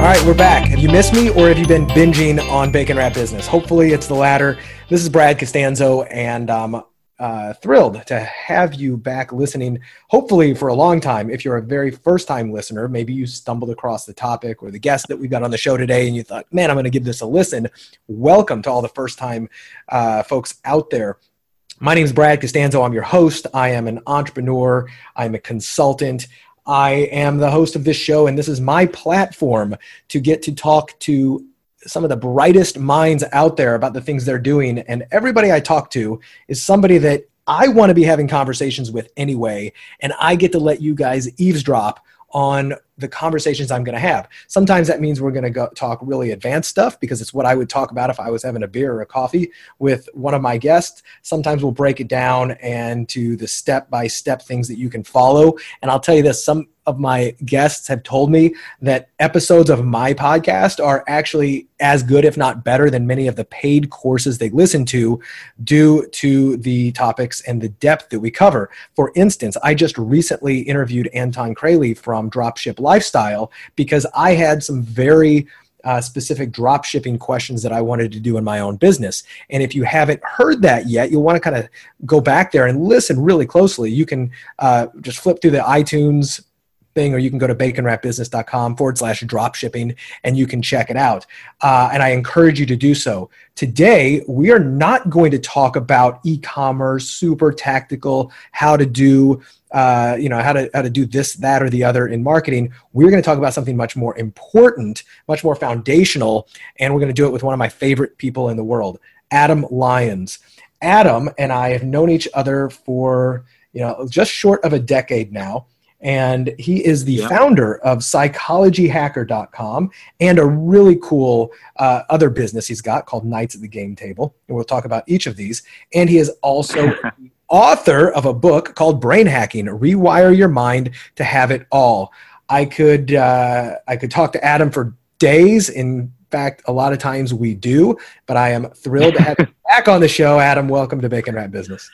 All right, we're back. Have you missed me or have you been binging on Bacon Wrapped Business? Hopefully, it's the latter. This is Brad Costanzo, and I'm uh, thrilled to have you back listening, hopefully, for a long time. If you're a very first time listener, maybe you stumbled across the topic or the guest that we've got on the show today and you thought, man, I'm going to give this a listen. Welcome to all the first time uh, folks out there. My name is Brad Costanzo. I'm your host. I am an entrepreneur, I'm a consultant. I am the host of this show, and this is my platform to get to talk to some of the brightest minds out there about the things they're doing. And everybody I talk to is somebody that I want to be having conversations with anyway. And I get to let you guys eavesdrop on the conversations I'm going to have. Sometimes that means we're going to talk really advanced stuff because it's what I would talk about if I was having a beer or a coffee with one of my guests. Sometimes we'll break it down and to the step by step things that you can follow. And I'll tell you this, some of my guests have told me that episodes of my podcast are actually as good, if not better, than many of the paid courses they listen to due to the topics and the depth that we cover. For instance, I just recently interviewed Anton Kraly from Dropship Lifestyle because I had some very uh, specific drop shipping questions that I wanted to do in my own business. And if you haven't heard that yet, you'll want to kind of go back there and listen really closely. You can uh, just flip through the iTunes thing, or you can go to baconwrapbusiness.com forward slash drop shipping and you can check it out. Uh, and I encourage you to do so. Today, we are not going to talk about e commerce, super tactical, how to do. Uh, you know how to how to do this that or the other in marketing we're going to talk about something much more important much more foundational and we're going to do it with one of my favorite people in the world adam lyons adam and i have known each other for you know just short of a decade now and he is the founder of psychologyhacker.com and a really cool uh, other business he's got called Knights at the Game Table. And we'll talk about each of these. And he is also author of a book called Brain Hacking Rewire Your Mind to Have It All. I could, uh, I could talk to Adam for days. In fact, a lot of times we do, but I am thrilled to have you back on the show. Adam, welcome to Bacon Wrapped Business.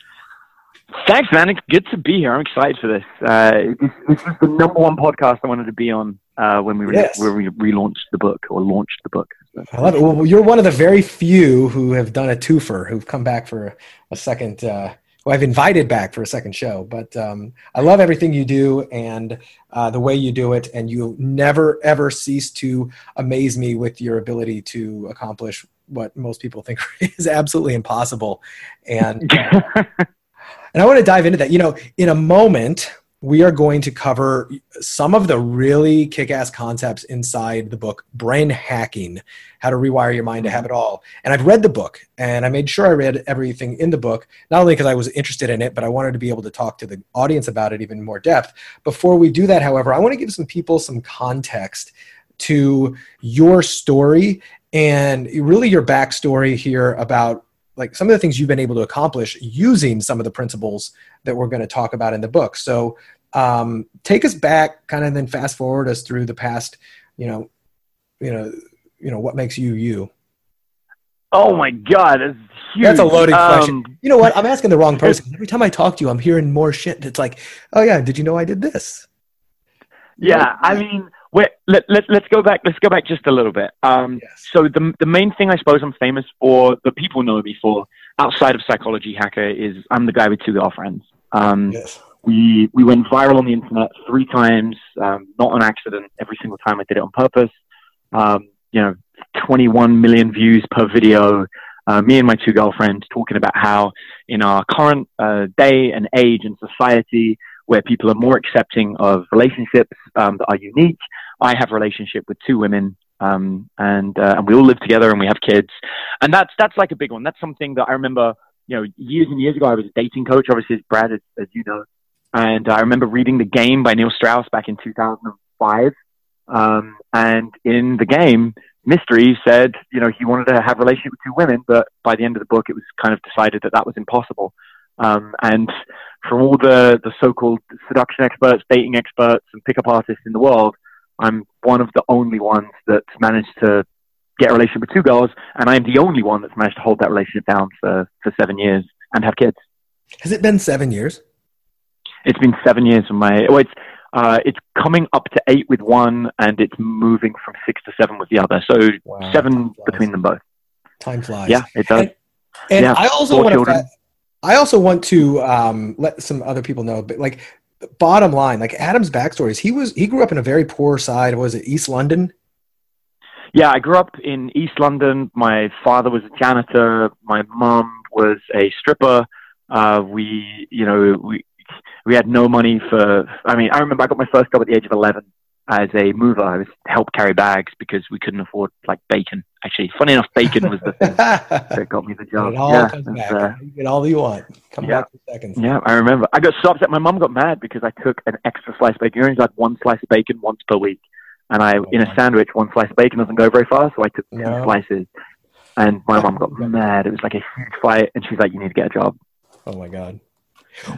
Thanks, man. It's good to be here. I'm excited for this. Uh, this, this is the number one podcast I wanted to be on uh, when we re- yes. when we relaunched the book or launched the book. I love it. Well, you're one of the very few who have done a twofer, who've come back for a second. Uh, who I've invited back for a second show. But um, I love everything you do and uh, the way you do it, and you never ever cease to amaze me with your ability to accomplish what most people think is absolutely impossible. And uh, And I want to dive into that. You know, in a moment, we are going to cover some of the really kick ass concepts inside the book, Brain Hacking How to Rewire Your Mind to Have It All. And I've read the book and I made sure I read everything in the book, not only because I was interested in it, but I wanted to be able to talk to the audience about it even more depth. Before we do that, however, I want to give some people some context to your story and really your backstory here about like some of the things you've been able to accomplish using some of the principles that we're going to talk about in the book. So um, take us back, kind of, then fast forward us through the past. You know, you know, you know what makes you you. Oh my God, that's huge. That's a loaded um, question. You know what? I'm asking the wrong person. Every time I talk to you, I'm hearing more shit. It's like, oh yeah, did you know I did this? Yeah, I mean, Wait, let, let, let's go back. Let's go back just a little bit. Um, yes. So the, the main thing I suppose I'm famous for, the people know me for, outside of Psychology Hacker, is I'm the guy with two girlfriends. Um, yes. We we went viral on the internet three times, um, not on accident. Every single time I did it on purpose. Um, you know, 21 million views per video. Uh, me and my two girlfriends talking about how in our current uh, day and age and society, where people are more accepting of relationships um, that are unique. I have a relationship with two women, um, and uh, and we all live together and we have kids, and that's that's like a big one. That's something that I remember. You know, years and years ago, I was a dating coach. Obviously, as Brad, as, as you know, and I remember reading The Game by Neil Strauss back in 2005. Um, and in the game, Mystery said, you know, he wanted to have a relationship with two women, but by the end of the book, it was kind of decided that that was impossible. Um, and from all the, the so-called seduction experts, dating experts, and pickup artists in the world, I'm one of the only ones that's managed to get a relationship with two girls, and I'm the only one that's managed to hold that relationship down for, for seven years and have kids. Has it been seven years? It's been seven years from my. Well, it's uh, it's coming up to eight with one, and it's moving from six to seven with the other. So wow, seven between them both. Time flies. Yeah, it does. And, and yeah, I also want to. I also want to um, let some other people know, but like bottom line, like Adam's backstory is he was he grew up in a very poor side. Was it East London? Yeah, I grew up in East London. My father was a janitor. My mom was a stripper. Uh, we, you know, we we had no money for. I mean, I remember I got my first job at the age of eleven as a mover. I was help carry bags because we couldn't afford like bacon. Actually, funny enough, bacon was the thing that got me the job. It all yeah, comes back. Uh, you get all you want. Come yeah, back in seconds. Yeah, I remember. I got so upset. My mom got mad because I took an extra slice of bacon. You only had one slice of bacon once per week, and I oh, in a sandwich, one slice of bacon doesn't go very far, so I took two slices. And my mom got mad. It was like a huge fight, and she's like, "You need to get a job." Oh my god.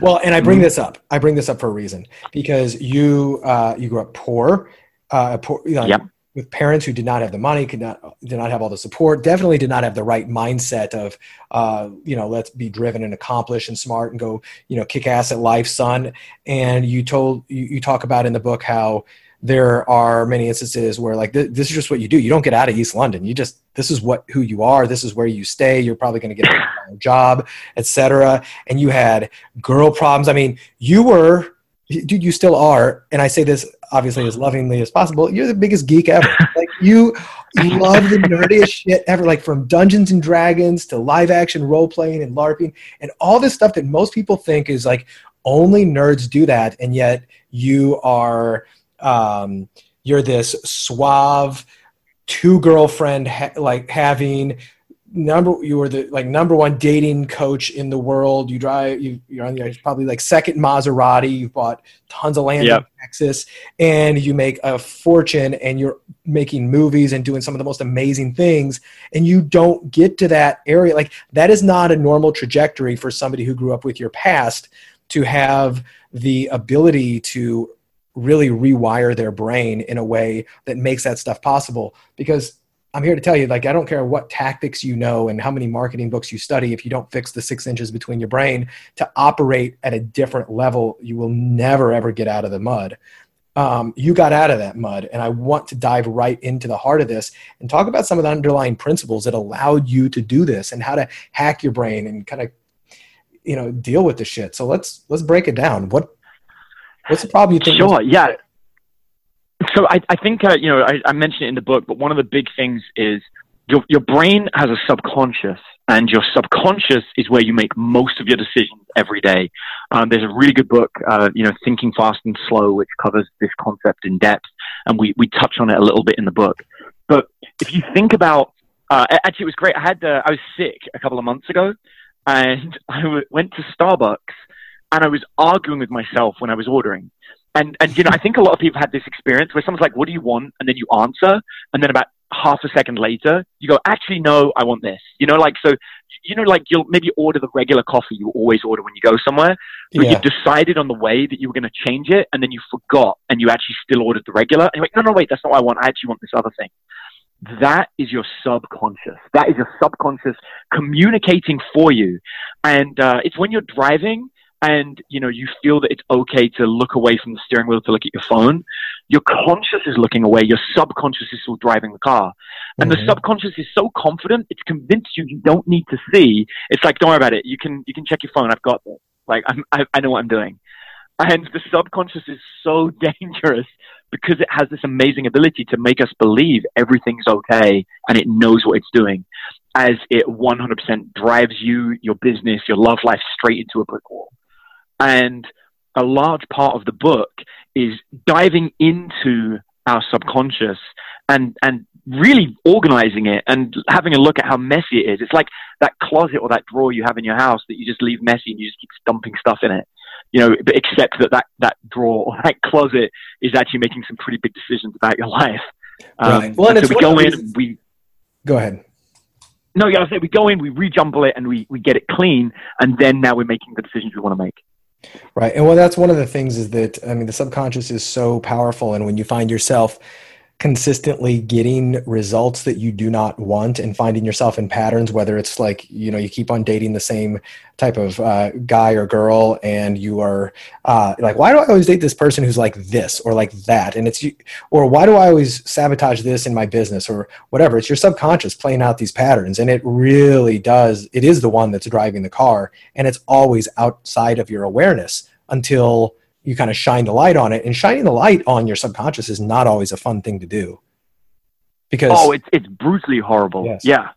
Well, and I bring mm-hmm. this up. I bring this up for a reason because you uh, you grew up poor, uh, poor you know, yep. with parents who did not have the money, could not did not have all the support. Definitely did not have the right mindset of uh, you know let's be driven and accomplished and smart and go you know kick ass at life, son. And you told you, you talk about in the book how there are many instances where like th- this is just what you do. You don't get out of east london. You just this is what who you are. This is where you stay. You're probably going to get a job etc and you had girl problems. I mean you were dude you still are. And i say this obviously as lovingly as possible. You're the biggest geek ever. Like you you love the nerdiest shit ever. Like from dungeons and dragons to live action role playing and larping. And all this stuff that most people think is like only nerds do that. And yet you are um, you're this suave two girlfriend ha- like having number you were the like number one dating coach in the world. You drive you, you're on your probably like second maserati. You've bought tons of land yep. in texas and you make a fortune and you're making movies and doing some of the most amazing things and you don't get to that area. Like that is not a normal trajectory for somebody who grew up with your past to have the ability to really rewire their brain in a way that makes that stuff possible because I'm here to tell you, like, I don't care what tactics you know and how many marketing books you study. If you don't fix the six inches between your brain to operate at a different level, you will never, ever get out of the mud. Um, you got out of that mud. And I want to dive right into the heart of this and talk about some of the underlying principles that allowed you to do this and how to hack your brain and kind of, you know, deal with the shit. So let's, let's break it down. What, What's the problem you think? Sure, yeah. So I, I think, uh, you know, I, I mentioned it in the book, but one of the big things is your, your brain has a subconscious, and your subconscious is where you make most of your decisions every day. Um, there's a really good book, uh, you know, Thinking Fast and Slow, which covers this concept in depth, and we, we touch on it a little bit in the book. But if you think about, uh, actually, it was great. I had, uh, I was sick a couple of months ago, and I w- went to Starbucks and I was arguing with myself when I was ordering. And and you know, I think a lot of people had this experience where someone's like, "What do you want?" and then you answer, and then about half a second later, you go, "Actually, no, I want this." You know, like so. You know, like you'll maybe order the regular coffee you always order when you go somewhere, but yeah. you decided on the way that you were going to change it, and then you forgot, and you actually still ordered the regular. And you're like, "No, no, wait, that's not what I want. I actually want this other thing." that is your subconscious. That is your subconscious communicating for you. And uh, it's when you're driving and you know you feel that it's okay to look away from the steering wheel to look at your phone your conscious is looking away your subconscious is still driving the car. And mm-hmm. the subconscious is so confident it's convinced you you don't need to see. It's like don't worry about it. You can you can check your phone. I've got this. Like I'm, I, I know what i'm doing. And the subconscious is so dangerous because it has this amazing ability to make us believe everything's okay and it knows what it's doing as it 100% drives you, your business, your love life straight into a brick wall. And a large part of the book is diving into our subconscious and, and really organizing it and having a look at how messy it is. It's like that closet or that drawer you have in your house that you just leave messy and you just keep dumping stuff in it. you know, but accept that that, that drawer or that closet is actually making some pretty big decisions about your life. Um, right. Well, and so we go in, we go ahead. No, yeah, I say we go in, we rejumble it, and we, we get it clean, and then now we're making the decisions we want to make. Right. And well, that's one of the things is that, I mean, the subconscious is so powerful. And when you find yourself consistently getting results that you do not want and finding yourself in patterns whether it's like you know you keep on dating the same type of uh, guy or girl and you are uh, like why do i always date this person who's like this or like that? And it's or why do i always sabotage this in my business? or whatever. It's your subconscious playing out these patterns and it really does it is the one that's driving the car and it's always outside of your awareness until you kind of shine the light on it and shining the light on your subconscious is not always a fun thing to do. Because oh it's, it's brutally horrible. Yes. yeah.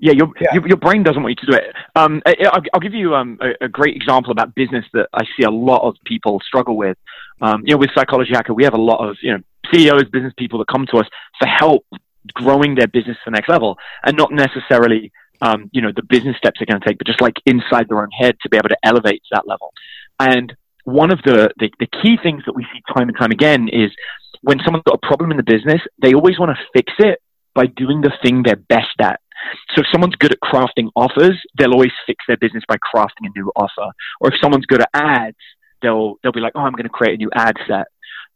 Yeah your, yeah. Your, your brain doesn't want you to do it. Um, I, will give you um, a, a, great example about business that i see a lot of people struggle with. Um, you know with psychology hacker we have a lot of you know ceos business people that come to us for help growing their business to the next level and not necessarily um, you know the business steps they're going to take but just like inside their own head to be able to elevate to that level. And one of the, the, the key things that we see time and time again is when someone's got a problem in the business, they always want to fix it by doing the thing they're best at. So if someone's good at crafting offers, they'll always fix their business by crafting a new offer. Or if someone's good at ads, they'll they'll be like, "Oh, I'm going to create a new ad set."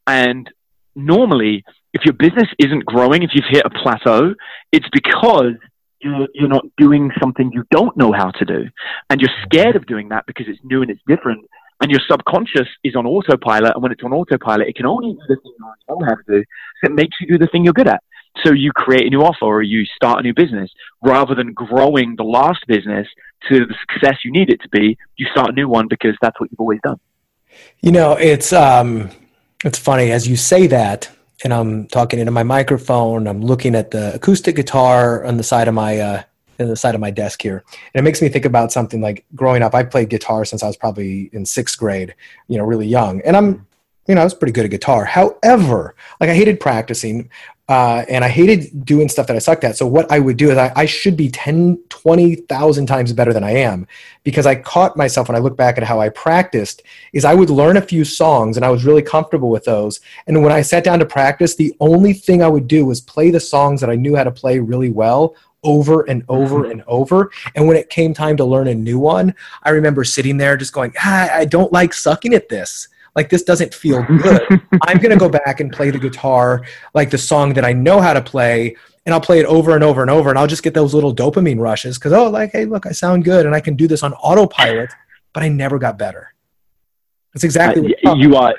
And normally, if your business isn't growing, if you've hit a plateau, it's because you're, you're not doing something you don't know how to do, and you're scared of doing that because it's new and it's different and your subconscious is on autopilot. And when it's on autopilot, it can only do the thing you know how to do. It makes you do the thing you're good at. So you create a new offer or you start a new business rather than growing the last business to the success you need it to be. You start a new one because that's what you've always done. You know, it's um, it's funny as you say that, and I'm talking into my microphone. I'm looking at the acoustic guitar on the side of my uh, the side of my desk here. And it makes me think about something like growing up. I played guitar since I was probably in sixth grade, you know, really young. And I'm, you know, I was pretty good at guitar. However, like I hated practicing uh, and I hated doing stuff that I sucked at. So what I would do is I, I should be 10, 20,000 times better than I am because I caught myself when I look back at how I practiced is I would learn a few songs and I was really comfortable with those. And when I sat down to practice, the only thing I would do was play the songs that I knew how to play really well over and over mm-hmm. and over. And when it came time to learn a new one, I remember sitting there just going, ah, I don't like sucking at this. Like, this doesn't feel good. I'm going to go back and play the guitar, like the song that I know how to play, and I'll play it over and over and over. And I'll just get those little dopamine rushes because, oh, like, hey, look, I sound good and I can do this on autopilot, but I never got better. That's exactly uh, you are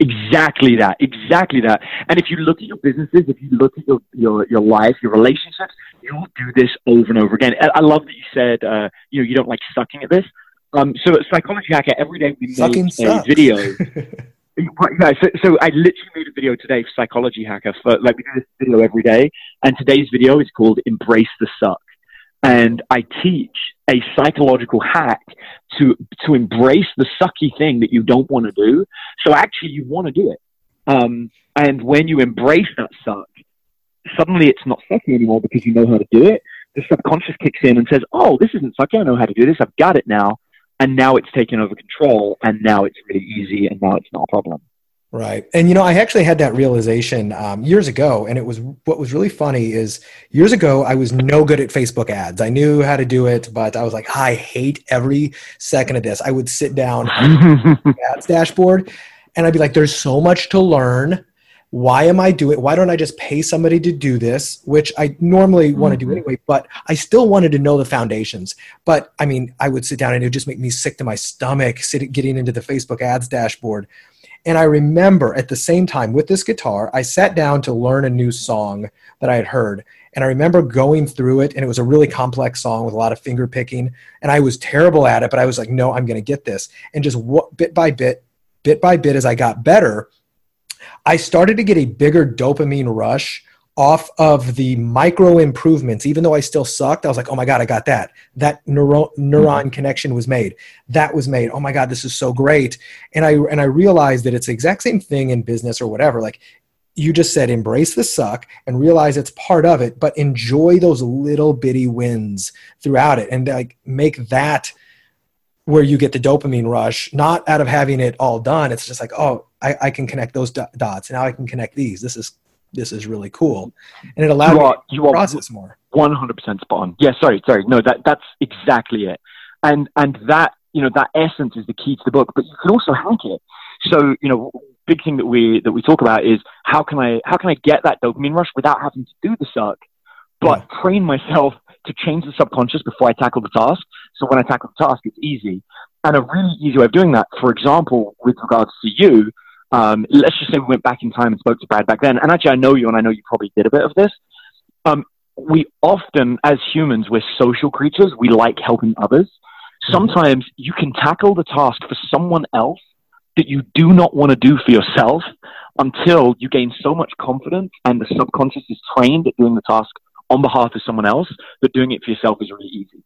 exactly that exactly that and if you look at your businesses if you look at your your, your life your relationships you'll do this over and over again. I love that you said, uh, you know, you don't like sucking at this. Um, so at Psychology Hacker, every day we Sucking make a video. yeah, so, so I literally made a video today for Psychology Hacker. For like we do this video every day, and today's video is called "Embrace the Suck," and I teach a psychological hack to to embrace the sucky thing that you don't want to do. So actually, you want to do it. Um, and when you embrace that suck, suddenly it's not sucky anymore because you know how to do it. The subconscious kicks in and says, "Oh, this isn't sucky. I know how to do this. I've got it now." And now it's taken over control, and now it's really easy, and now it's not a problem. Right. And you know, I actually had that realization um, years ago. And it was what was really funny is years ago, I was no good at Facebook ads. I knew how to do it, but I was like, I hate every second of this. I would sit down ads dashboard and I'd be like, there's so much to learn why am I doing why don't I just pay somebody to do this, which I normally mm-hmm. want to do anyway, but I still wanted to know the foundations. But I mean, I would sit down and it would just make me sick to my stomach sitting getting into the Facebook ads dashboard. And I remember at the same time with this guitar, I sat down to learn a new song that I had heard. And I remember going through it, and it was a really complex song with a lot of finger picking. And I was terrible at it, but I was like, no, I'm going to get this. And just bit by bit, bit by bit, as I got better, I started to get a bigger dopamine rush off of the micro improvements even though i still sucked i was like oh my god i got that that neuro- neuron mm-hmm. connection was made that was made oh my god this is so great and i and i realized that it's the exact same thing in business or whatever like you just said embrace the suck and realize it's part of it but enjoy those little bitty wins throughout it and like make that where you get the dopamine rush, not out of having it all done. It's just like, oh, I, I can connect those dots. Now I can connect these. This is this is really cool, and it allows you, are, you to process more. One hundred percent spot on. Yeah, sorry, sorry. No, that that's exactly it. And and that you know that essence is the key to the book. But you can also hack it. So you know, big thing that we that we talk about is how can I how can I get that dopamine rush without having to do the suck, but yeah. train myself to change the subconscious before I tackle the task. So when I tackle the task, it's easy. And a really easy way of doing that, for example, with regards to you, um, let's just say we went back in time and spoke to Brad back then. And actually, I know you, and I know you probably did a bit of this. Um, we often, as humans, we're social creatures. We like helping others. Mm-hmm. Sometimes you can tackle the task for someone else that you do not want to do for yourself until you gain so much confidence and the subconscious is trained at doing the task on behalf of someone else that doing it for yourself is really easy.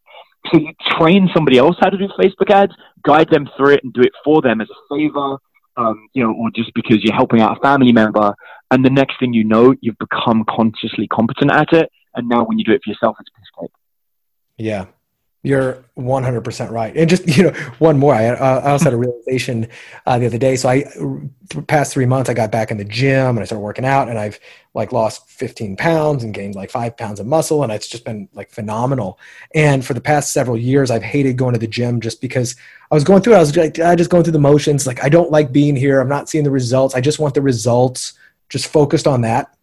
So you train somebody else how to do Facebook ads, guide them through it, and do it for them as a favor, um, you know, or just because you're helping out a family member. And the next thing you know, you've become consciously competent at it. And now when you do it for yourself, it's piss cake. Yeah, you're 100% right. And just, you know, one more. I, uh, I also had a realization uh, the other day. So I, past three months, I got back in the gym and I started working out and I've like lost 15 pounds and gained like five pounds of muscle. And it's just been like phenomenal. And for the past several years, I've hated going to the gym just because I was going through it. I was like, I just going through the motions. Like, I don't like being here. I'm not seeing the results. I just want the results, just focused on that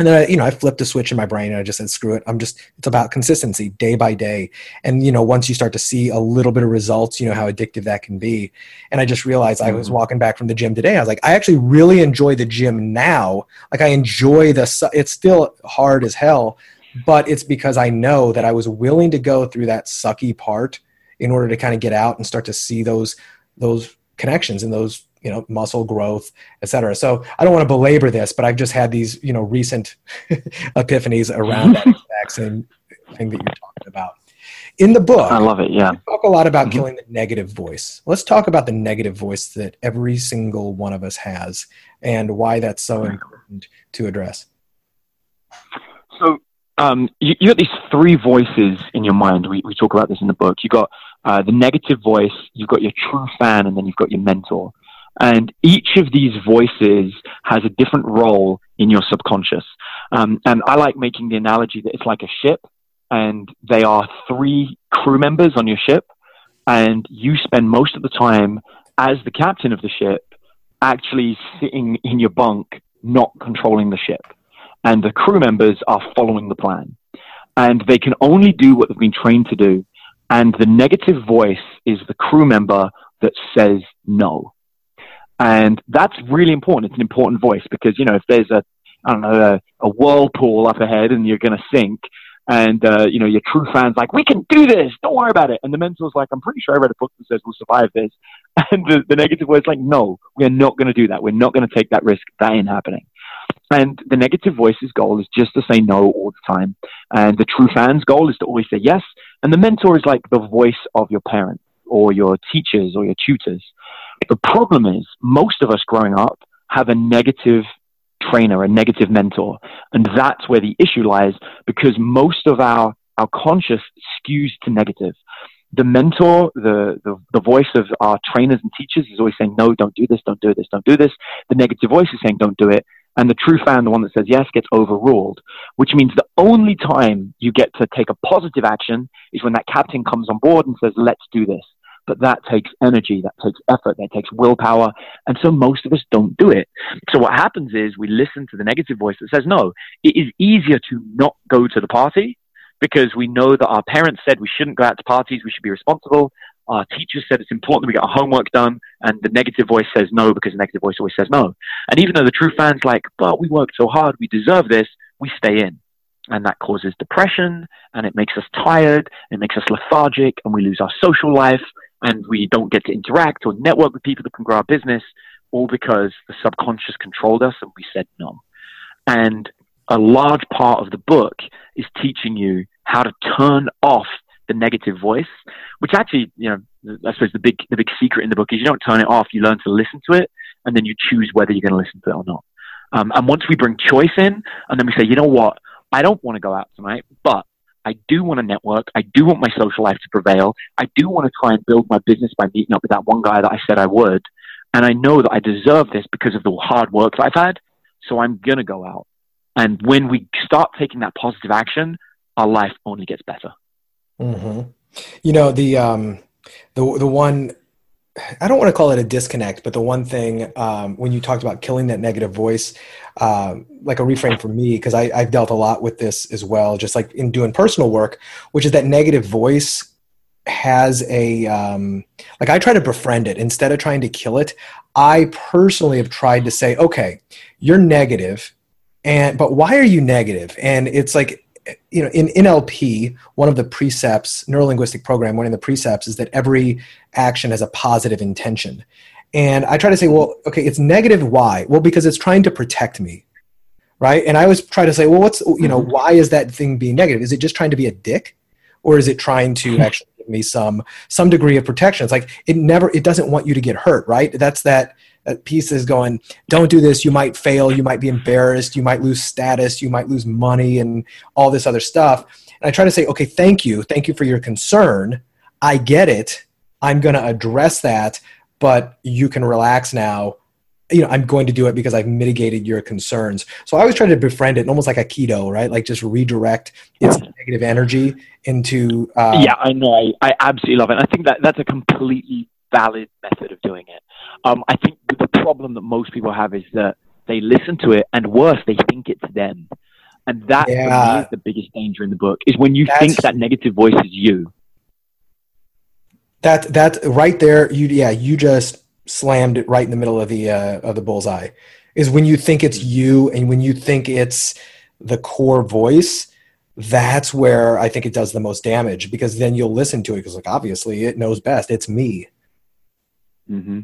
and then I, you know i flipped a switch in my brain and i just said screw it i'm just it's about consistency day by day and you know once you start to see a little bit of results you know how addictive that can be and i just realized mm-hmm. i was mm-hmm. walking back from the gym today i was like i actually really enjoy the gym now like i enjoy the it's still hard as hell but it's because i know that i was willing to go through that sucky part in order to kind of get out and start to see those those connections and those you know muscle growth et cetera so i don't want to belabor this but i've just had these you know recent epiphanies around that exact same thing that you're talking about in the book i love it yeah talk a lot about mm-hmm. killing the negative voice let's talk about the negative voice that every single one of us has and why that's so important to address so um, you, you got these three voices in your mind. We, we talk about this in the book. You got uh, the negative voice, you've got your true fan, and then you've got your mentor. And each of these voices has a different role in your subconscious. Um, and I like making the analogy that it's like a ship, and they are three crew members on your ship, and you spend most of the time as the captain of the ship actually sitting in your bunk, not controlling the ship. And the crew members are following the plan. And they can only do what they've been trained to do. And the negative voice is the crew member that says no. And that's really important. It's an important voice because, you know, if there's a, I don't know, a, a whirlpool up ahead and you're going to sink, and, uh, you know, your true fan's like, we can do this. Don't worry about it. And the mentor's like, I'm pretty sure I read a book that says we'll survive this. And the, the negative voice like, no, we're not going to do that. We're not going to take that risk. That ain't happening. And the negative voice's goal is just to say no all the time. And the true fan's goal is to always say yes. And the mentor is like the voice of your parent or your teachers or your tutors. The problem is, most of us growing up have a negative trainer, a negative mentor. And that's where the issue lies because most of our, our conscious skews to negative. The mentor, the, the, the voice of our trainers and teachers is always saying, no, don't do this, don't do this, don't do this. The negative voice is saying, don't do it. And the true fan, the one that says yes, gets overruled, which means the only time you get to take a positive action is when that captain comes on board and says, let's do this. But that takes energy, that takes effort, that takes willpower. And so most of us don't do it. So what happens is we listen to the negative voice that says, no, it is easier to not go to the party because we know that our parents said we shouldn't go out to parties, we should be responsible. Our teachers said it's important that we get our homework done, and the negative voice says no because the negative voice always says no. And even though the true fan's like, but we worked so hard, we deserve this, we stay in. And that causes depression, and it makes us tired, it makes us lethargic, and we lose our social life, and we don't get to interact or network with people that can grow our business, all because the subconscious controlled us and we said no. And a large part of the book is teaching you how to turn off the negative voice, which actually, you know, I suppose the big the big secret in the book is you don't turn it off, you learn to listen to it, and then you choose whether you're going to listen to it or not. Um, and once we bring choice in, and then we say, you know what, I don't want to go out tonight, but I do want to network. I do want my social life to prevail. I do want to try and build my business by meeting up with that one guy that I said I would. And I know that I deserve this because of the hard work that I've had. So I'm going to go out. And when we start taking that positive action, our life only gets better. Mm-hmm. You know, the, um, the, the one I don't want to call it a disconnect, but the one thing um, when you talked about killing that negative voice, uh, like a reframe for me, because I've dealt a lot with this as well, just like in doing personal work, which is that negative voice has a um, like I try to befriend it instead of trying to kill it. I personally have tried to say, okay, you're negative, and but why are you negative? And it's like you know, in NLP, one of the precepts, neurolinguistic program, one of the precepts is that every action has a positive intention. And I try to say, well, okay, it's negative. Why? Well, because it's trying to protect me, right? And I always try to say, well, what's you know, mm-hmm. why is that thing being negative? Is it just trying to be a dick, or is it trying to actually give me some some degree of protection? It's like it never, it doesn't want you to get hurt, right? That's that that piece is going, don't do this. You might fail. You might be embarrassed. You might lose status. You might lose money and all this other stuff. And I try to say, okay, thank you. Thank you for your concern. I get it. I'm going to address that, but you can relax now. You know, I'm going to do it because I've mitigated your concerns. So I always try to befriend it, almost like aikido, right? Like just redirect its negative energy into. Uh, yeah, I know. I, I absolutely love it. I think that that's a completely valid method of doing it. Um, I think the problem that most people have is that they listen to it, and worse, they think it's them. And that yeah. is the biggest danger in the book is when you That's, think that negative voice is you. That that right there, you yeah, you just slammed it right in the middle of the uh, of the bullseye. Is when you think it's you, and when you think it's the core voice, that's where I think it does the most damage because then you'll listen to it because like obviously it knows best. It's me. Mm-hmm.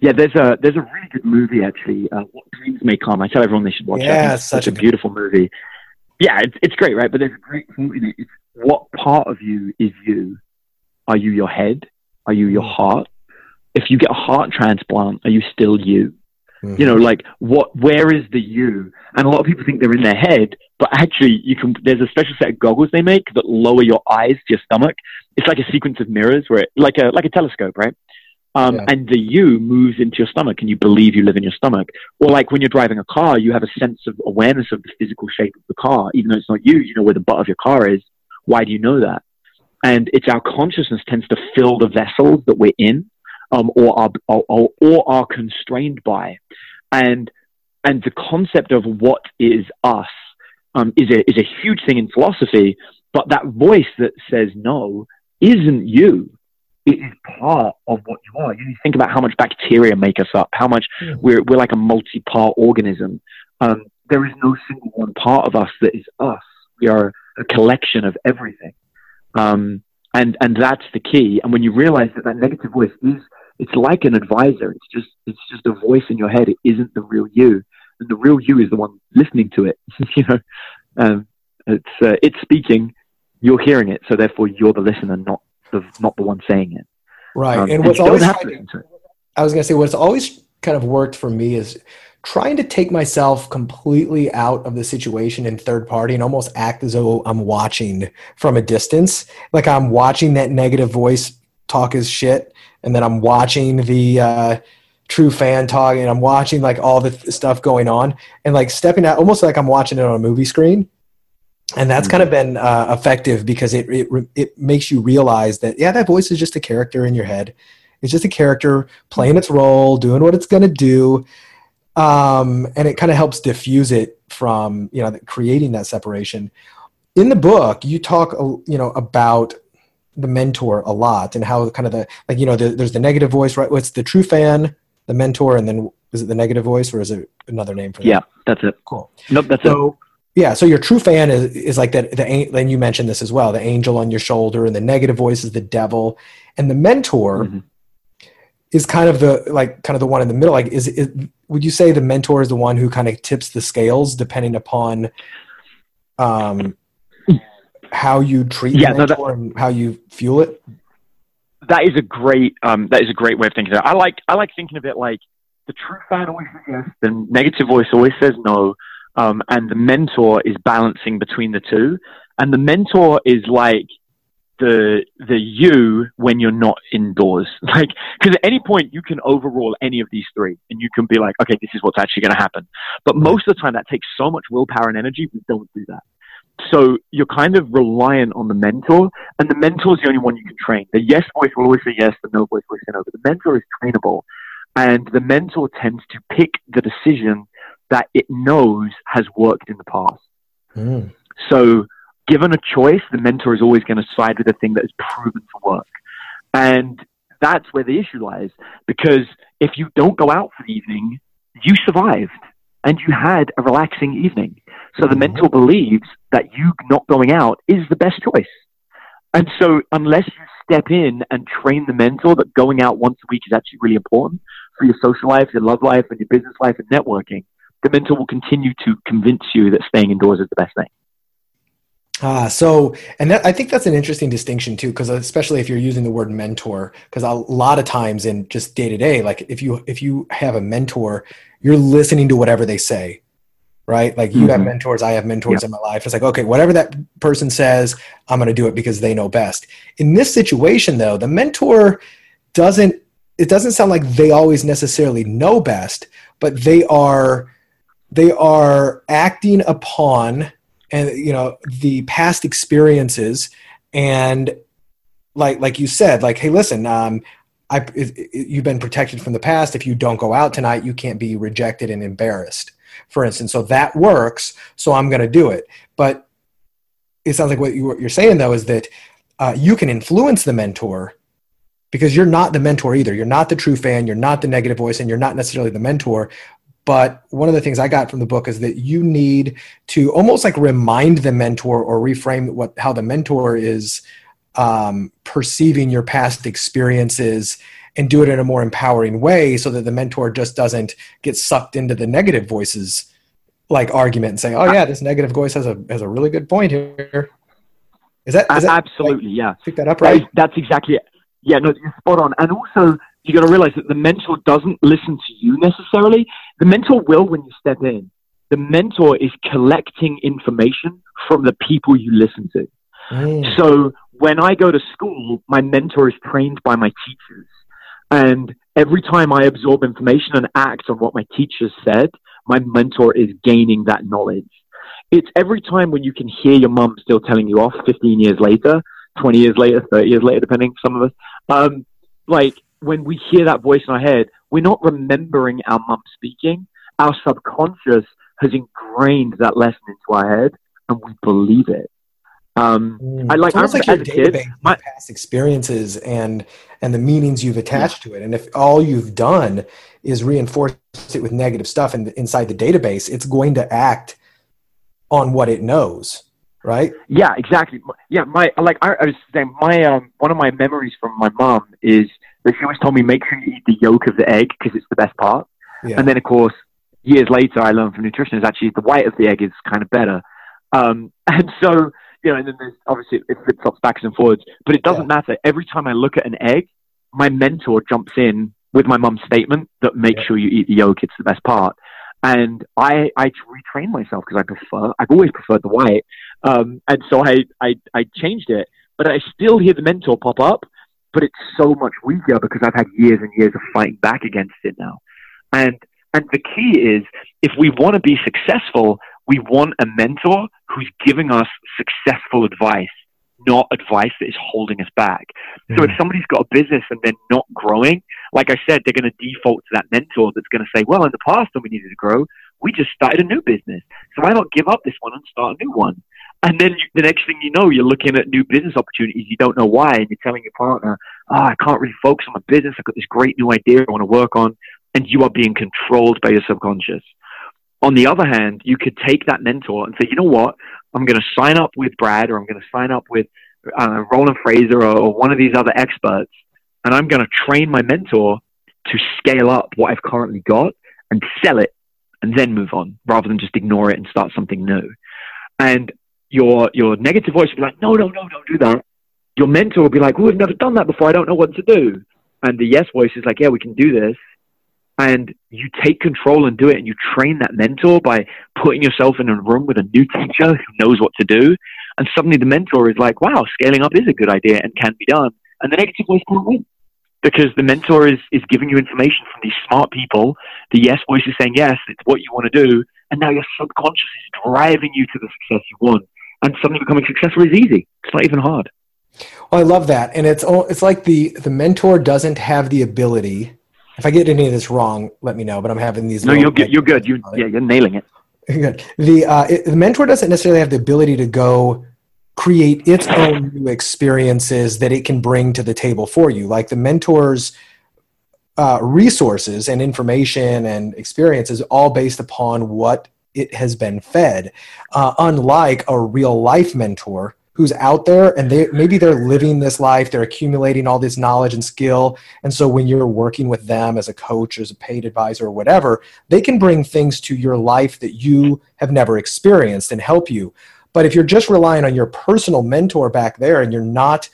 Yeah, there's a there's a really good movie actually. Uh, what Dreams May Come. I tell everyone they should watch yeah, it. It's such, a, beautiful movie. Yeah, it's it's great, right? But there's a great quote in it. It's what part of you is you? Are you your head? Are you your mm. heart? If you get a heart transplant, are you still you? Mm-hmm. You know, like what? Where is the you? And a lot of people think they're in their head, but actually, you can. There's a special set of goggles they make that lower your eyes to your stomach. It's like a sequence of mirrors, where it, like a like a telescope, right? Um, yeah. And the you moves into your stomach and you believe you live in your stomach. Or like when you're driving a car, you have a sense of awareness of the physical shape of the car, even though it's not you, you know where the butt of your car is. Why do you know that? And it's our consciousness tends to fill the vessels that we're in um, or, are, or, or are constrained by. And, and the concept of what is us um, is, a, is a huge thing in philosophy, but that voice that says no isn't you it is part of what you are. You think about how much bacteria make us up, how much mm. we're, we're like a multi part organism. Um, there is no single one part of us that is us. We are a collection of everything. Um, and, and that's the key. And when you realize that that negative voice is, it's like an advisor. It's just, it's just a voice in your head. It isn't the real you. And the real you is the one listening to it. you know, um, it's, uh, it's speaking, you're hearing it. So therefore you're the listener, not the not the one saying it. Right. Um, and what's always I was going to say what's always kind of worked for me is trying to take myself completely out of the situation in third party and almost act as though I'm watching from a distance. Like I'm watching that negative voice talk his shit, and then I'm watching the uh, true fan talking, and I'm watching like all the stuff going on, and like stepping out, almost like I'm watching it on a movie screen and that's kind of been uh, effective because it, it it makes you realize that yeah that voice is just a character in your head. It's just a character playing its role doing what it's going to do. Um, and it kind of helps diffuse it from you know creating that separation. In the book you talk you know about the mentor a lot and how kind of the like you know the, there's the negative voice right? What's the true fan? The mentor and then is it the negative voice or is it another name for that? yeah that's it. Cool. Nope that's so, it yeah, so your true fan is, is like that. The then you mentioned this as well. The angel on your shoulder, and the negative voice is the devil, and the mentor mm-hmm. is kind of the like kind of the one in the middle. Like, is, is would you say the mentor is the one who kind of tips the scales depending upon um how you treat yeah, the mentor no, that, and how you fuel it? That is a great um that is a great way of thinking. Of it. I like I like thinking of it like the true fan always says yes, the negative voice always says no um, and the mentor is balancing between the two. And the mentor is like the the you when you're not indoors. Like, because at any point you can overrule any of these three, and you can be like, okay, this is what's actually going to happen. But most of the time, that takes so much willpower and energy. We don't do that. So you're kind of reliant on the mentor, and the mentor is the only one you can train. The yes voice will always say yes, the no voice will say no. But the mentor is trainable, and the mentor tends to pick the decision that it knows has worked in the past. Mm. So given a choice, the mentor is always going to side with the thing that is proven to work. And that's where the issue lies. Because if you don't go out for the evening, you survived and you had a relaxing evening. So the mm-hmm. mentor believes that you not going out is the best choice. And so unless you step in and train the mentor that going out once a week is actually really important for your social life, your love life, and your business life and networking, the mentor will continue to convince you that staying indoors is the best thing. Ah, so, and that, I think that's an interesting distinction too, because especially if you're using the word mentor, because a lot of times in just day to day, like if you if you have a mentor, you're listening to whatever they say, right? Like you mm-hmm. have mentors, I have mentors yeah. in my life. It's like okay, whatever that person says, I'm going to do it because they know best. In this situation, though, the mentor doesn't. It doesn't sound like they always necessarily know best, but they are they are acting upon and you know the past experiences and like like you said like hey listen um I, you've been protected from the past. If you don't go out tonight, you can't be rejected and embarrassed, for instance. So that works. So I'm going to do it. But it sounds like what, you, you're saying though is that uh, you can influence the mentor because you're not the mentor either. You're not the true fan. You're not the negative voice, and you're not necessarily the mentor. But one of the things I got from the book is that you need to almost like remind the mentor or reframe what how the mentor is um, perceiving your past experiences and do it in a more empowering way so that the mentor just doesn't get sucked into the negative voices like argument and say, oh yeah, this negative voice has a has a really good point here. Is that, is that absolutely yeah? Pick that up right. that's exactly it. Yeah, no, you're spot on. And also, you got to realize that the mentor doesn't listen to you necessarily. The mentor will when you step in. The mentor is collecting information from the people you listen to. Mm. So when I go to school, my mentor is trained by my teachers. And every time I absorb information and act on what my teachers said, my mentor is gaining that knowledge. It's every time when you can hear your mum still telling you off 15 years later, 20 years later, 30 years later, depending some of us. Um, like when we hear that voice in our head, we're not remembering our mum speaking. Our subconscious has ingrained that lesson into our head, and we believe it. Um, mm. I like, it's like your database kid, my, past experiences and and the meanings you've attached yeah. to it. And if all you've done is reinforce it with negative stuff in, inside the database, it's going to act on what it knows right? Yeah, exactly. Yeah, my like I, I was saying, my um, one of my memories from my mom is that she always told me make sure you eat the yolk of the egg because it's the best part. Yeah. And then of course, years later, I learned from nutritionists actually the white of the egg is kind of better. Um, and so you know, and then there's obviously it flip flops backwards and forwards, but it doesn't yeah. matter. Every time I look at an egg, my mentor jumps in with my mom's statement that make yeah. sure you eat the yolk; it's the best part. And I I retrain myself because I prefer I've always preferred the white, um, and so I, I I changed it. But I still hear the mentor pop up, but it's so much weaker because I've had years and years of fighting back against it now. And and the key is if we want to be successful, we want a mentor who's giving us successful advice, not advice that is holding us back. Mm-hmm. So if mm. somebody's got a business and they're not growing, like I said, they're going to default to that mentor that's going to say, well, in the past when we needed to grow, we just started a new business. So why not give up this one and start a new one? And then you, the next thing you know, you're looking at new business opportunities. You don't know why, and you're telling your partner, "Oh, I can't really focus on my business. I've got this great new idea I want to work on," and you are being controlled by your subconscious. On the other hand, you could take that mentor and say, "You know what? I'm going to sign up with Brad, or I'm going to sign up with uh, Roland Frasier or, or one of these other experts, and I'm going to train my mentor to scale up what I've currently got and sell it, and then move on, rather than just ignore it and start something new." And your your negative voice will be like, no, no, no, don't do that. Your mentor will be like, we've never done that before. I don't know what to do. And the yes voice is like, yeah, we can do this. And you take control and do it, and you train that mentor by putting yourself in a room with a new teacher who knows what to do. And suddenly the mentor is like, wow, scaling up is a good idea and can be done. And the negative voice can't win because the mentor is, is giving you information from these smart people. The yes voice is saying, yes, it's what you want to do. And now your subconscious is driving you to the success you want. And suddenly becoming successful is easy. It's not even hard. Well, I love that. And it's, it's like the, the mentor doesn't have the ability. If I get any of this wrong, let me know, but I'm having these. No, you're good. You're good. You, yeah, you're nailing it. Good. The, uh, it, the mentor doesn't necessarily have the ability to go create its own new experiences that it can bring to the table for you. Like the mentor's uh, resources and information and experiences all based upon what it has been fed. Uh, unlike a real life mentor who's out there and they maybe they're living this life, they're accumulating all this knowledge and skill. And so when you're working with them as a coach, as a paid advisor, or whatever, they can bring things to your life that you have never experienced and help you. But if you're just relying on your personal mentor back there and you're not,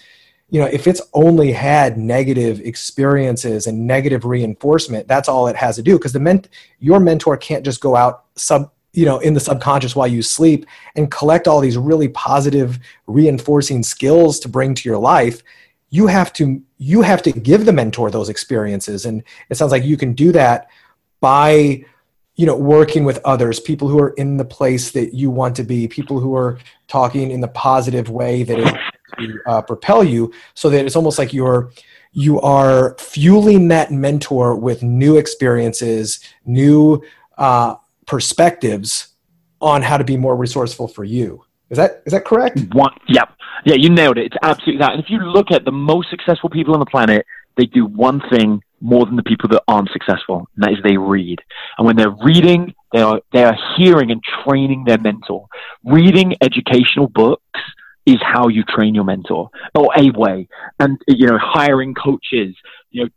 you know, if it's only had negative experiences and negative reinforcement, that's all it has to do. Because the ment- your mentor can't just go out sub you know in the subconscious while you sleep and collect all these really positive reinforcing skills to bring to your life you have to you have to give the mentor those experiences. And it sounds like you can do that by you know working with others people who are in the place that you want to be people who are talking in the positive way that is to uh, propel you so that it's almost like you're you are fueling that mentor with new experiences new uh, perspectives on how to be more resourceful for you is that is that correct one yep yeah you nailed it it's absolutely that and if you look at the most successful people on the planet they do one thing more than the people that aren't successful, and that is they read. And when they're reading, they are they are hearing and training their mentor. Reading educational books is how you train your mentor, or a way. And you know, hiring coaches, you know,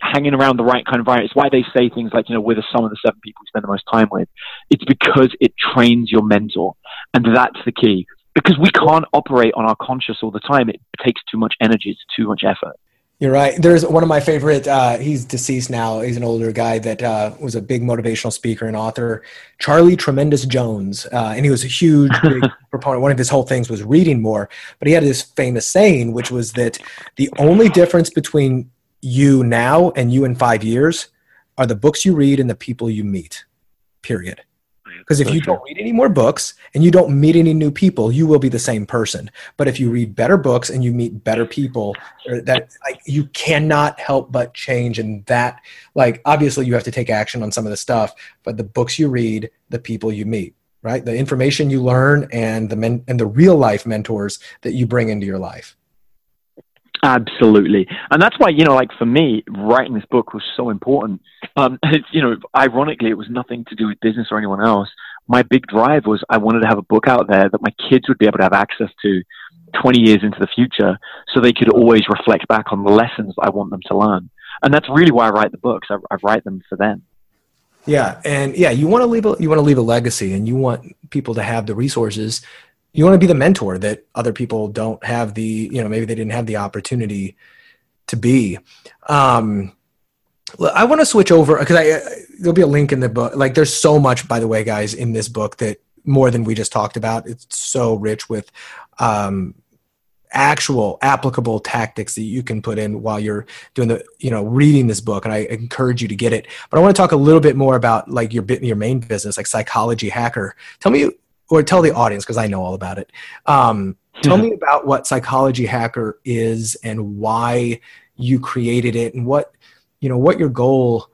hanging around the right kind of environment. It's why they say things like, you know, we're the sum of the seven people you spend the most time with. It's because it trains your mentor, and that's the key. Because we can't operate on our conscious all the time. It takes too much energy. It's too much effort. You're right. There's one of my favorite. Uh, he's deceased now. He's an older guy that uh, was a big motivational speaker and author, Charlie Tremendous Jones, uh, and he was a huge proponent. One of his whole things was reading more. But he had this famous saying, which was that the only difference between you now and you in five years are the books you read and the people you meet. Period. Because if you don't read any more books and you don't meet any new people, you will be the same person. But if you read better books and you meet better people, that like you cannot help but change. And that, like, obviously, you have to take action on some of the stuff. But the books you read, the people you meet, right? The information you learn, and the men and the real life mentors that you bring into your life. Absolutely. And that's why, you know, like for me, writing this book was so important. Um, it's, you know, ironically, it was nothing to do with business or anyone else. My big drive was I wanted to have a book out there that my kids would be able to have access to 20 years into the future so they could always reflect back on the lessons I want them to learn. And that's really why I write the books. I, I write them for them. Yeah, and yeah, you want to leave a you want to leave a legacy, and you want people to have the resources you want to be the mentor that other people don't have the you know maybe they didn't have the opportunity to be. Um i want to switch over because i there'll be a link in the book. Like there's so much by the way guys in this book that more than we just talked about. It's so rich with um actual applicable tactics that you can put in while you're doing the you know reading this book and i encourage you to get it. But i want to talk a little bit more about like your bit your main business like psychology hacker. Tell me or tell the audience because I know all about it. Um, tell me about what Psychology Hacker is and why you created it, and what you know what your goal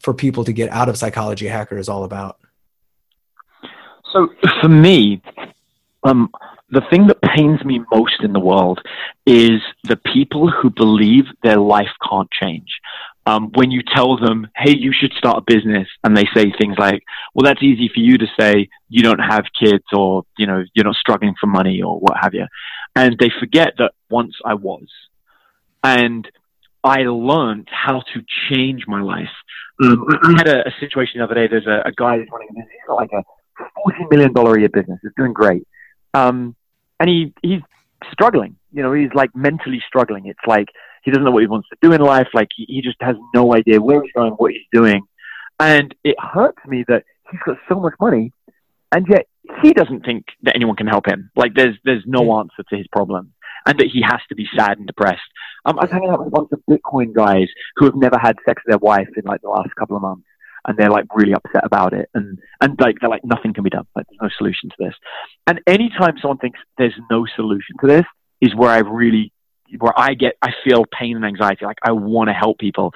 for people to get out of Psychology Hacker is all about. So for me, um, the thing that pains me most in the world is the people who believe their life can't change um, when you tell them, hey, you should start a business, and they say things like, well, that's easy for you to say, you don't have kids, or, you know, you're not struggling for money, or what have you. And they forget that once I was. And I learned how to change my life. Um, I had a, a, situation the other day. There's a, a guy who's running a business, like a $40 million a year business. He's doing great. Um, and he, he's struggling. You know, he's like mentally struggling. It's like, he doesn't know what he wants to do in life. Like he, he just has no idea where he's going, what he's doing. And it hurts me that he's got so much money and yet he doesn't think that anyone can help him. Like there's there's no answer to his problem, and that he has to be sad and depressed. Um, I was hanging out with a bunch of Bitcoin guys who have never had sex with their wife in like the last couple of months, and they're like really upset about it, and and like they're like nothing can be done. Like there's no solution to this. And anytime someone thinks there's no solution to this, is where I really where I get I feel pain and anxiety. Like I want to help people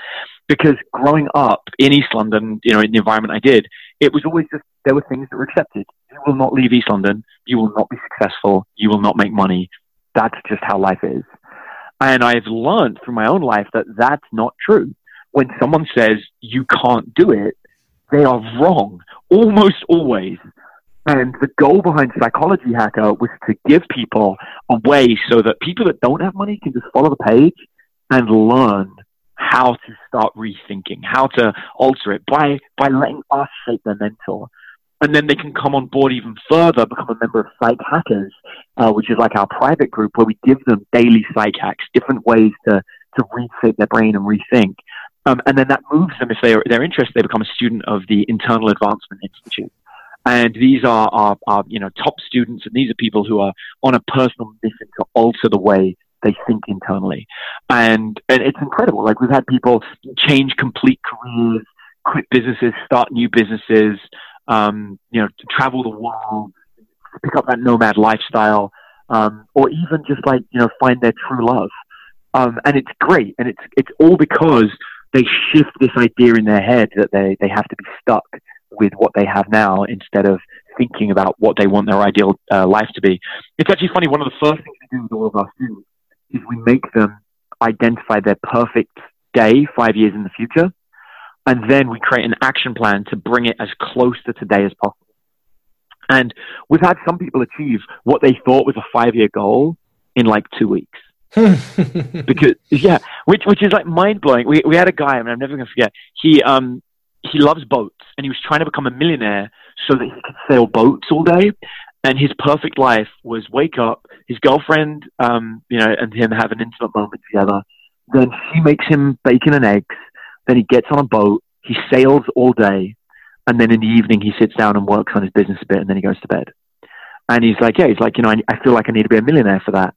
because growing up in East London, you know, in the environment I did, it was always just there were things that were accepted. You will not leave East London. You will not be successful. You will not make money. That's just how life is. And I've learned through my own life that that's not true. When someone says you can't do it, they are wrong almost always. And the goal behind Psychology Hacker was to give people a way so that people that don't have money can just follow the page and learn how to start rethinking, how to alter it by, by letting us shape their mentor. And then they can come on board even further, become a member of Psych Hackers, uh, which is like our private group where we give them daily psych hacks, different ways to, to reset their brain and rethink. Um, and then that moves them, if they're, they're interested, they become a student of the Internal Advancement Institute. And these are, are, are, you know, top students, and these are people who are on a personal mission to alter the way they think internally. And, and it's incredible. Like we've had people change complete careers, quit businesses, start new businesses, um, you know, travel the world, pick up that nomad lifestyle, um, or even just like, you know, find their true love. Um, and it's great. And it's, it's all because they shift this idea in their head that they, they have to be stuck with what they have now instead of thinking about what they want their ideal uh, life to be. It's actually funny. One of the first things we do with all of our students is we make them identify their perfect day five years in the future. And then we create an action plan to bring it as close to today as possible. And we've had some people achieve what they thought was a five year goal in like two weeks. because yeah, which which is like mind blowing. We we had a guy, I mean, I'm never gonna forget. He um he loves boats, and he was trying to become a millionaire so that he could sail boats all day. And his perfect life was wake up, his girlfriend, um, you know, and him have an intimate moment together. Then she makes him bacon and eggs. Then he gets on a boat. He sails all day, and then in the evening he sits down and works on his business a bit, and then he goes to bed. And he's like, yeah, he's like, you know, I, I feel like I need to be a millionaire for that.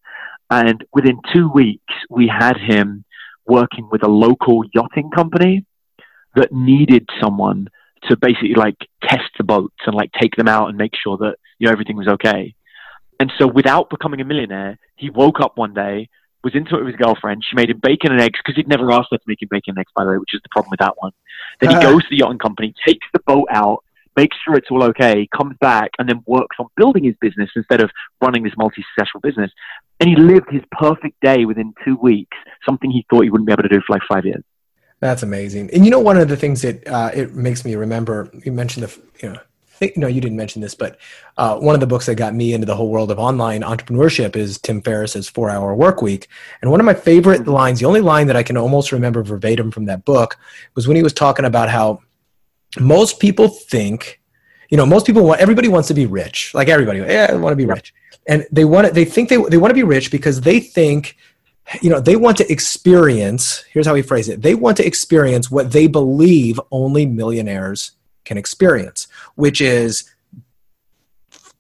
And within two weeks, we had him working with a local yachting company that needed someone to basically like test the boats and like take them out and make sure that you know everything was okay. And so, without becoming a millionaire, he woke up one day, was intimate with his girlfriend. She made him bacon and eggs because he'd never asked her to make him bacon and eggs, by the way, which is the problem with that one. Then he uh-huh. goes to the yachting company, takes the boat out, makes sure it's all okay, comes back, and then works on building his business instead of running this multi-successful business. And he lived his perfect day within two weeks, something he thought he wouldn't be able to do for like five years. That's amazing. And you know, one of the things that uh, it makes me remember, you mentioned the, you know, no, you didn't mention this, but uh, one of the books that got me into the whole world of online entrepreneurship is Tim Ferriss's Four Hour Work Week. And one of my favorite mm-hmm. lines, the only line that I can almost remember verbatim from that book, was when he was talking about how most people think, you know, most people want everybody wants to be rich, like everybody, yeah, I want to be rich, and they want it. They think they they want to be rich because they think you know they want to experience here's how he phrased it they want to experience what they believe only millionaires can experience which is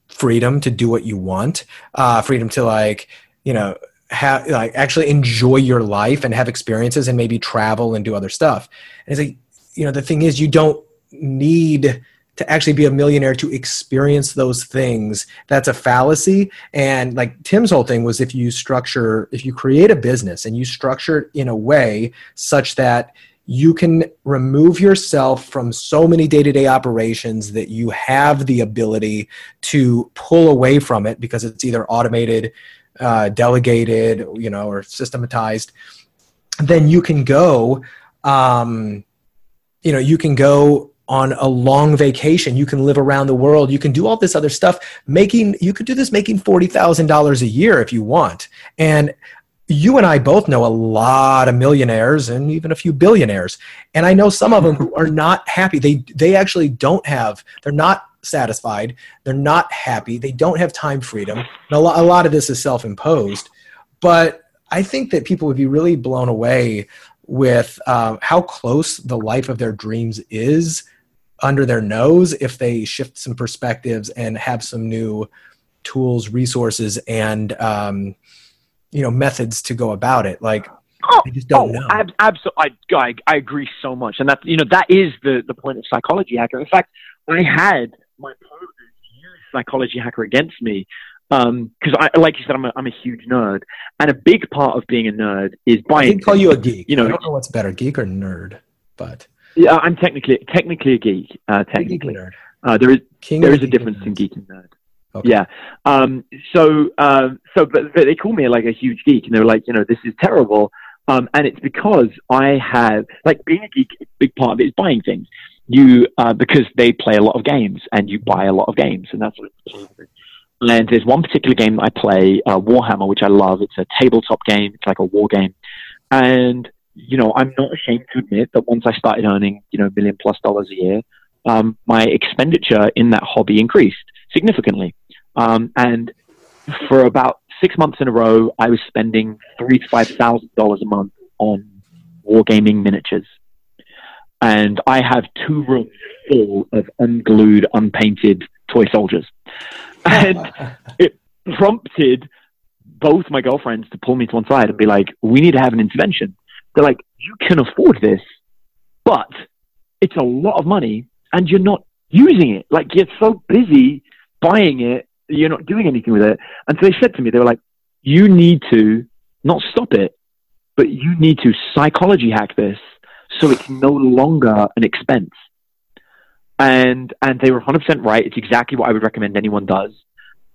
freedom to do what you want uh, freedom to like you know have like actually enjoy your life and have experiences and maybe travel and do other stuff. And it's like you know the thing is you don't need to actually be a millionaire to experience those things. That's a fallacy. And like tim's whole thing was if you structure if you create a business and you structure it in a way such that you can remove yourself from so many day-to-day operations that you have the ability to pull away from it because it's either automated uh, delegated you know or systematized then you can go um, you know you can go on a long vacation. You can live around the world. You can do all this other stuff. Making you could do this making forty thousand dollars a year if you want. And you and I both know a lot of millionaires and even a few billionaires. And I know some of them who are not happy. They they actually don't have. They're not satisfied. They're not happy. They don't have time freedom. And a lot, a lot of this is self-imposed. But I think that people would be really blown away with uh, how close the life of their dreams is under their nose if they shift some perspectives and have some new tools, resources, and um, you know methods to go about it. Like oh, I just don't oh, know. Ab- absolutely, I, I I agree so much, and that you know that is the the point of psychology hacker. In fact, I had my opponents use psychology hacker against me because um, I, like you said, I'm a, I'm a huge nerd, and a big part of being a nerd is buying. I can call you a geek. You know, I don't know what's better, geek or nerd, but yeah, I'm technically technically a geek. Uh, technically, nerd. Uh, there is King there is a difference in geek and nerd. Okay. Yeah. Um, so um, so but, but, they call me like a huge geek, and they're like, you know, this is terrible. Um, and it's because I have like being a geek. A big part of it is buying things. You uh, because they play a lot of games, and you buy a lot of games, and that's what. It's and there's one particular game that I play, uh, Warhammer, which I love. It's a tabletop game. It's like a war game, and you know, I'm not ashamed to admit that once I started earning, you know, million plus dollars a year, um, my expenditure in that hobby increased significantly. Um, and for about six months in a row, I was spending three to five thousand dollars a month on wargaming miniatures. And I have two rooms full of unglued, unpainted toy soldiers. And it prompted both my girlfriends to pull me to one side and be like, we need to have an intervention. They're like, you can afford this, but it's a lot of money and you're not using it. Like you're so busy buying it, you're not doing anything with it. And so they said to me, they were like, you need to not stop it, but you need to psychology hack this so it's no longer an expense. And and they were 100% right. It's exactly what I would recommend anyone does.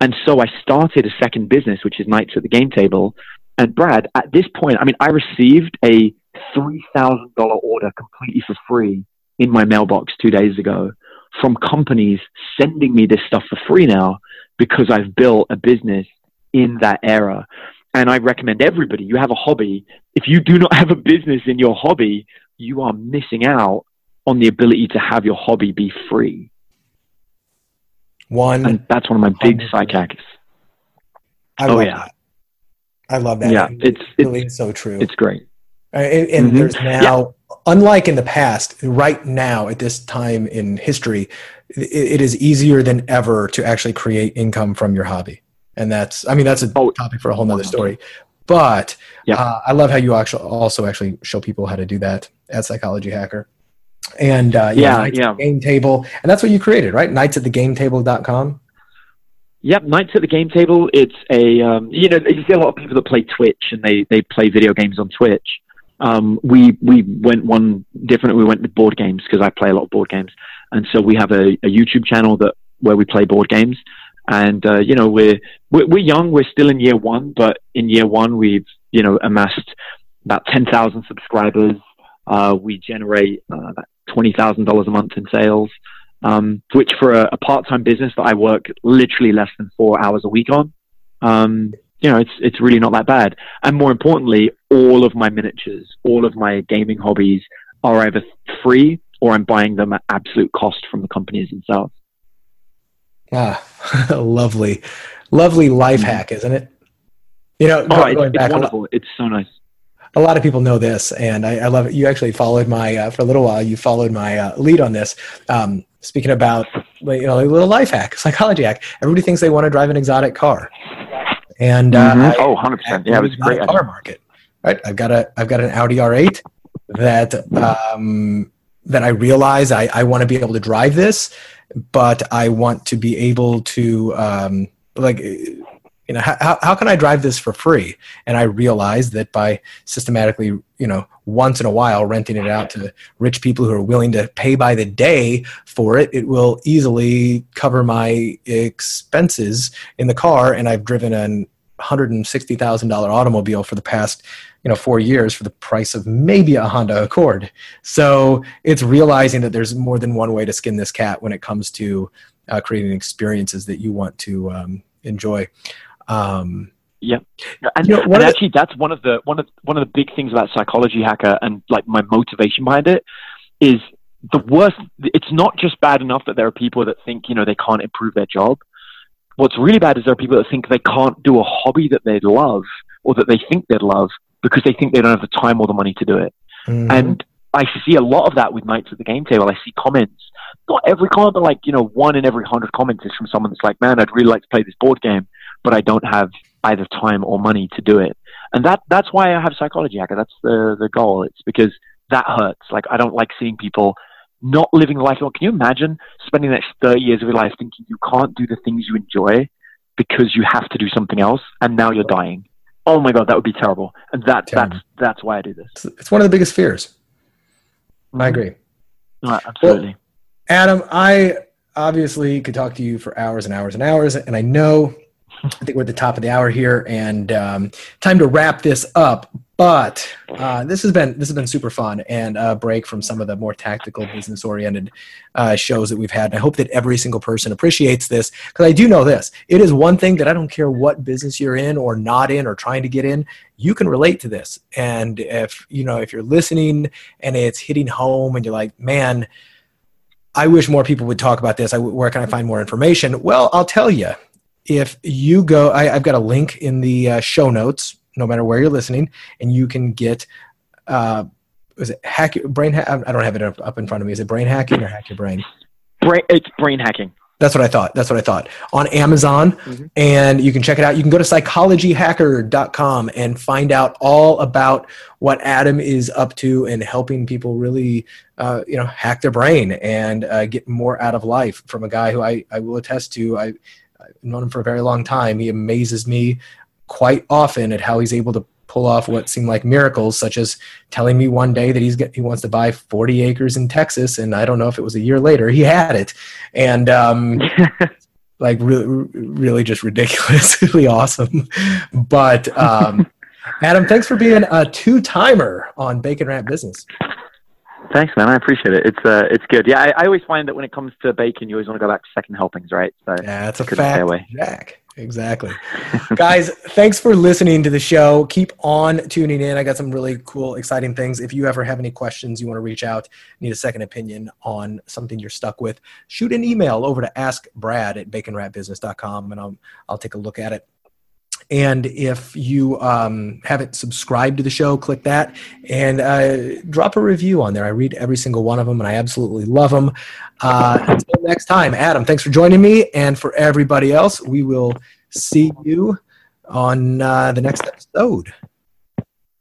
And so I started a second business, which is Nights at the Game Table. And Brad, at this point, I mean, I received a $3,000 order completely for free in my mailbox two days ago from companies sending me this stuff for free now because I've built a business in that era. And I recommend everybody, you have a hobby. If you do not have a business in your hobby, you are missing out on the ability to have your hobby be free. One, and that's one of my big psych hacks. oh yeah, that. I love that. Yeah, it's, it's really so true. It's great. Uh, and, and mm-hmm. there's now, yeah. unlike in the past, right now at this time in history, it, it is easier than ever to actually create income from your hobby. And that's, I mean, that's a oh, topic for a whole nother story. But yeah. uh, I love how you actually also actually show people how to do that at Psychology Hacker. And uh, yeah, yeah, Game Table, and that's what you created, right? Nights at the Game Table.com. Yep, Nights at the Game Table. It's a um, you know you see a lot of people that play Twitch and they they play video games on Twitch. Um, we we went one different. We went with board games because I play a lot of board games, and so we have a, a YouTube channel that where we play board games. And uh, you know we're, we're we're young. We're still in year one, but in year one we've you know amassed about ten thousand subscribers. Uh, we generate uh, about twenty thousand dollars a month in sales, um, which for a, a, part-time business that I work literally less than four hours a week on, um, you know, it's it's really not that bad. And more importantly, all of my miniatures, all of my gaming hobbies are either free or I'm buying them at absolute cost from the companies themselves. Ah, lovely, lovely life mm-hmm. hack, isn't it? You know, oh, going, it's, back, it's wonderful. It's so nice a lot of people know this, and I, I love it. You actually followed my uh, for a little while. You followed my uh, lead on this. Um, speaking about you know a little life hack, psychology hack. Everybody thinks they want to drive an exotic car, and uh, mm-hmm. oh, 100 percent. Yeah, it was great. Car market, right? I've got a I've got an Audi R8 that um, that I realize I, I want to be able to drive this, but I want to be able to um, like you know how, how can i drive this for free? And i realized that by systematically you know once in a while renting it out to rich people who are willing to pay by the day for it it will easily cover my expenses in the car. And i've driven an $160000 automobile for the past you know four years for the price of maybe a honda accord. So it's realizing that there's more than one way to skin this cat when it comes to uh, creating experiences that you want to um, enjoy um, yeah, and, you know, and actually, the, that's one of the one of one of the big things about psychology hacker and like my motivation behind it is the worst. It's not just bad enough that there are people that think you know they can't improve their job. What's really bad is there are people that think they can't do a hobby that they'd love or that they think they'd love because they think they don't have the time or the money to do it. Mm-hmm. And I see a lot of that with Nights at the Game Table. I see comments, not every comment, but like, you know, one in every hundred comments is from someone that's like, man, I'd really like to play this board game, but I don't have either time or money to do it. And that, that's why I have Psychology Hacker. That's the, the goal. It's because that hurts. Like, I don't like seeing people not living life. Can you imagine spending the next 30 years of your life thinking you can't do the things you enjoy because you have to do something else and now you're dying? Oh my God, that would be terrible. And that, terrible. that's, that's why I do this. It's one of the biggest fears. I mm-hmm. agree. No, absolutely. Well, Adam, I obviously could talk to you for hours and hours and hours, and I know I think we're at the top of the hour here, and um, time to wrap this up. But uh, this has been this has been super fun and a break from some of the more tactical, business oriented uh, shows that we've had. And I hope that every single person appreciates this because I do know this: it is one thing that I don't care what business you're in or not in or trying to get in, you can relate to this. And if you know if you're listening and it's hitting home, and you're like, man. I wish more people would talk about this. I, where can I find more information? Well, I'll tell you if you go, I, have got a link in the uh, show notes, no matter where you're listening, and you can get, uh, is it hack brain? Ha- I don't have it up, up in front of me. Is it brain hacking or hack your brain? Brain, it's brain hacking. That's what I thought. That's what I thought. On Amazon, mm-hmm. and you can check it out. You can go to psychologyhacker.com and find out all about what Adam is up to and helping people really, uh, you know, hack their brain and uh, get more out of life from a guy who I, I will attest to. I I've known him for a very long time. He amazes me quite often at how he's able to pull off what seem like miracles, such as telling me one day that he's get, he wants to buy 40 acres in Texas, and I don't know if it was a year later he had it, and um, like really, really just ridiculously awesome. But um, Adam, thanks for being a two timer on Bacon Wrapped Business. Thanks, man. I appreciate it. It's uh, it's good. Yeah, I, I, always find that when it comes to bacon, you always want to go back to second helpings, right? So yeah, that's a fact, Jack. Exactly. Guys, thanks for listening to the show. Keep on tuning in. I got some really cool, exciting things. If you ever have any questions, you want to reach out, need a second opinion on something you're stuck with, shoot an email over to askbrad at baconwrapbusiness.com and I'll, I'll take a look at it. And if you um, haven't subscribed to the show, click that and uh, drop a review on there. I read every single one of them and I absolutely love them. Uh, until next time, Adam, thanks for joining me. And for everybody else, we will see you on uh, the next episode.